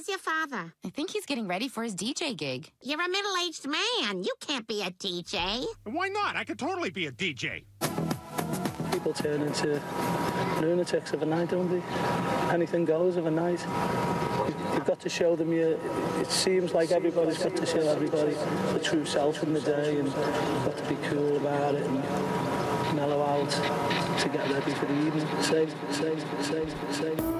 Where's your father? I think he's getting ready for his DJ gig. You're a middle aged man. You can't be a DJ. Why not? I could totally be a DJ. People turn into lunatics of a night, don't they? Anything goes of a night. You've got to show them you. It seems like everybody's got to show everybody the true self in the day, and you've got to be cool about it and mellow out to get ready for the evening. Say, say, say, say.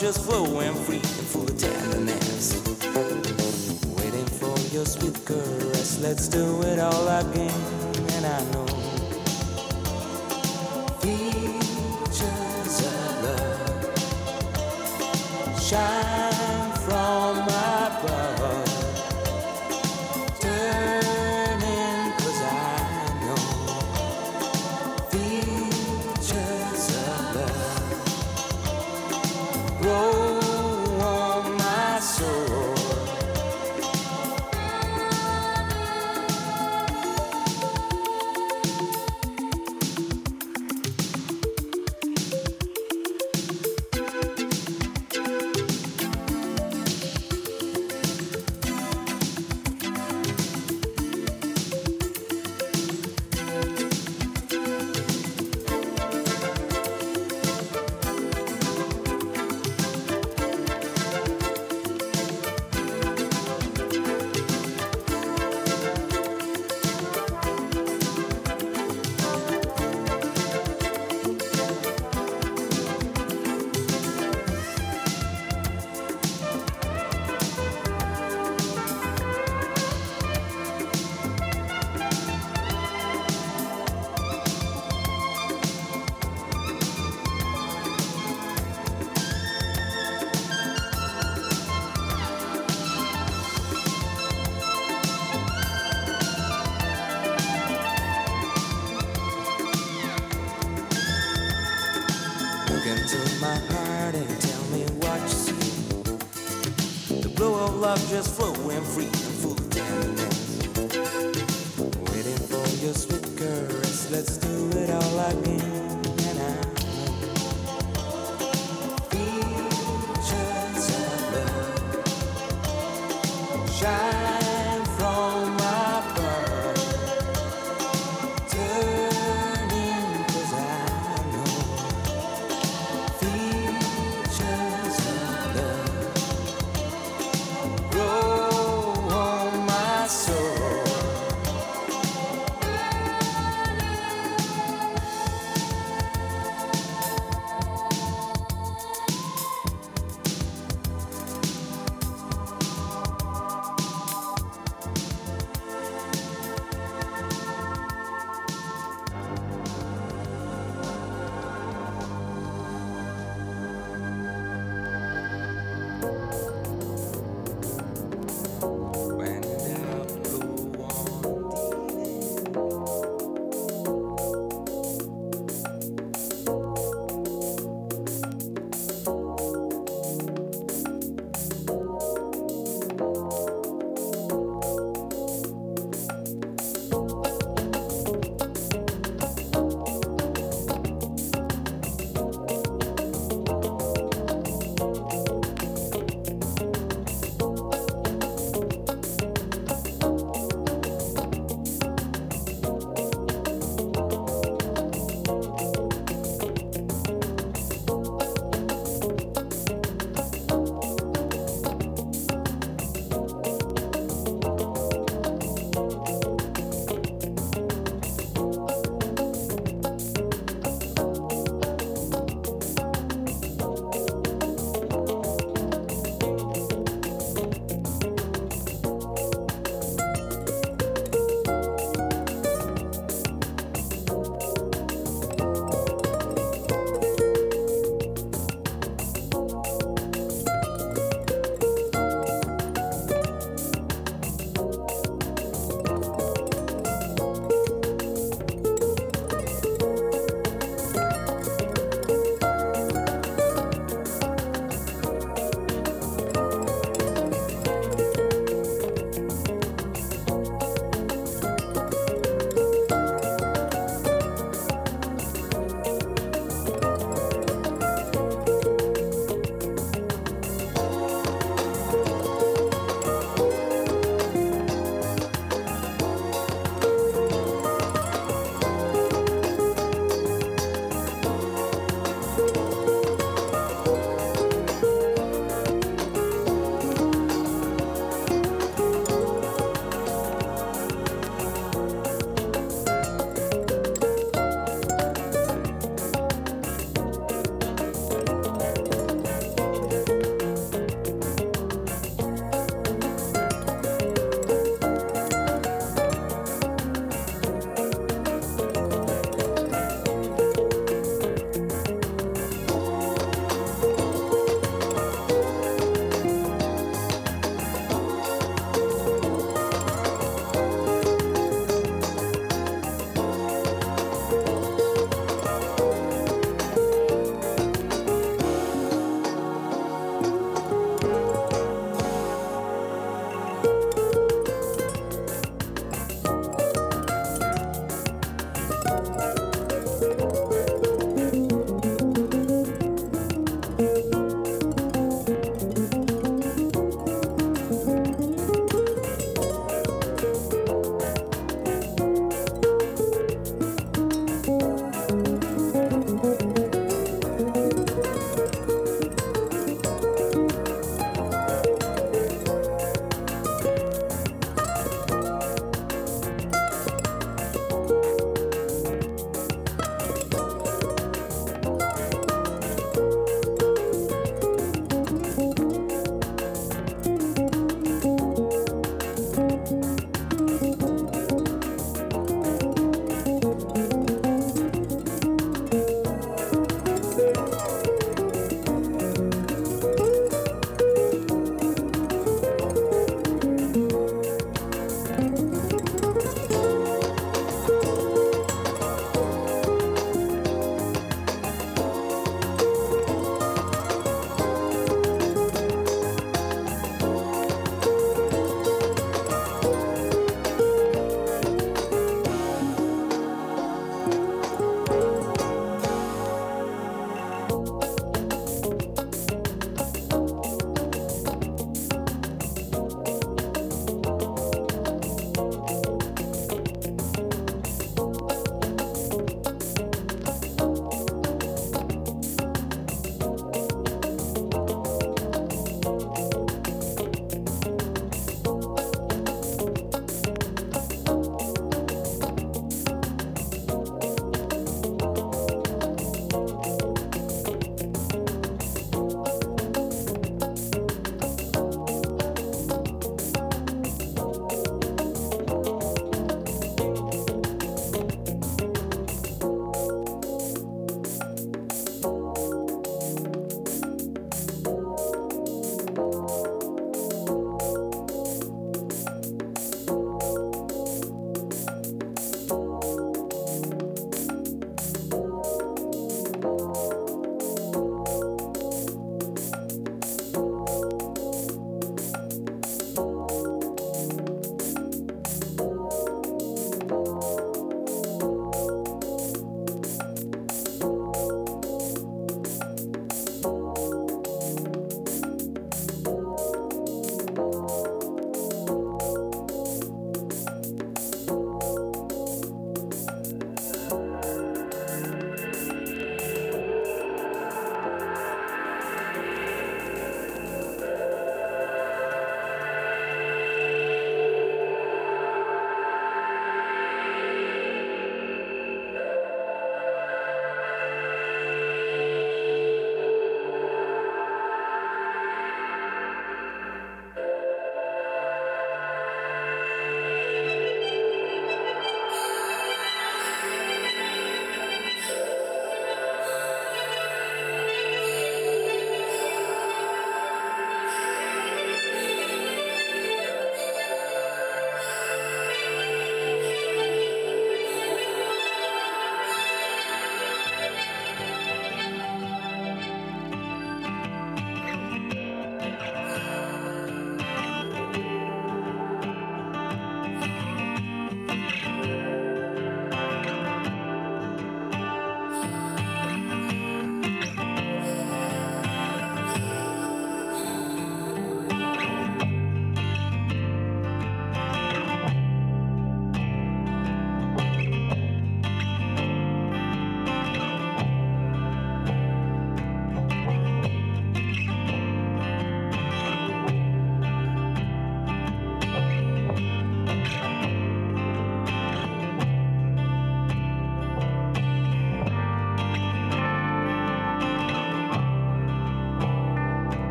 just flowing free and full of tenderness. Waiting for your sweet caress, let's do it all again.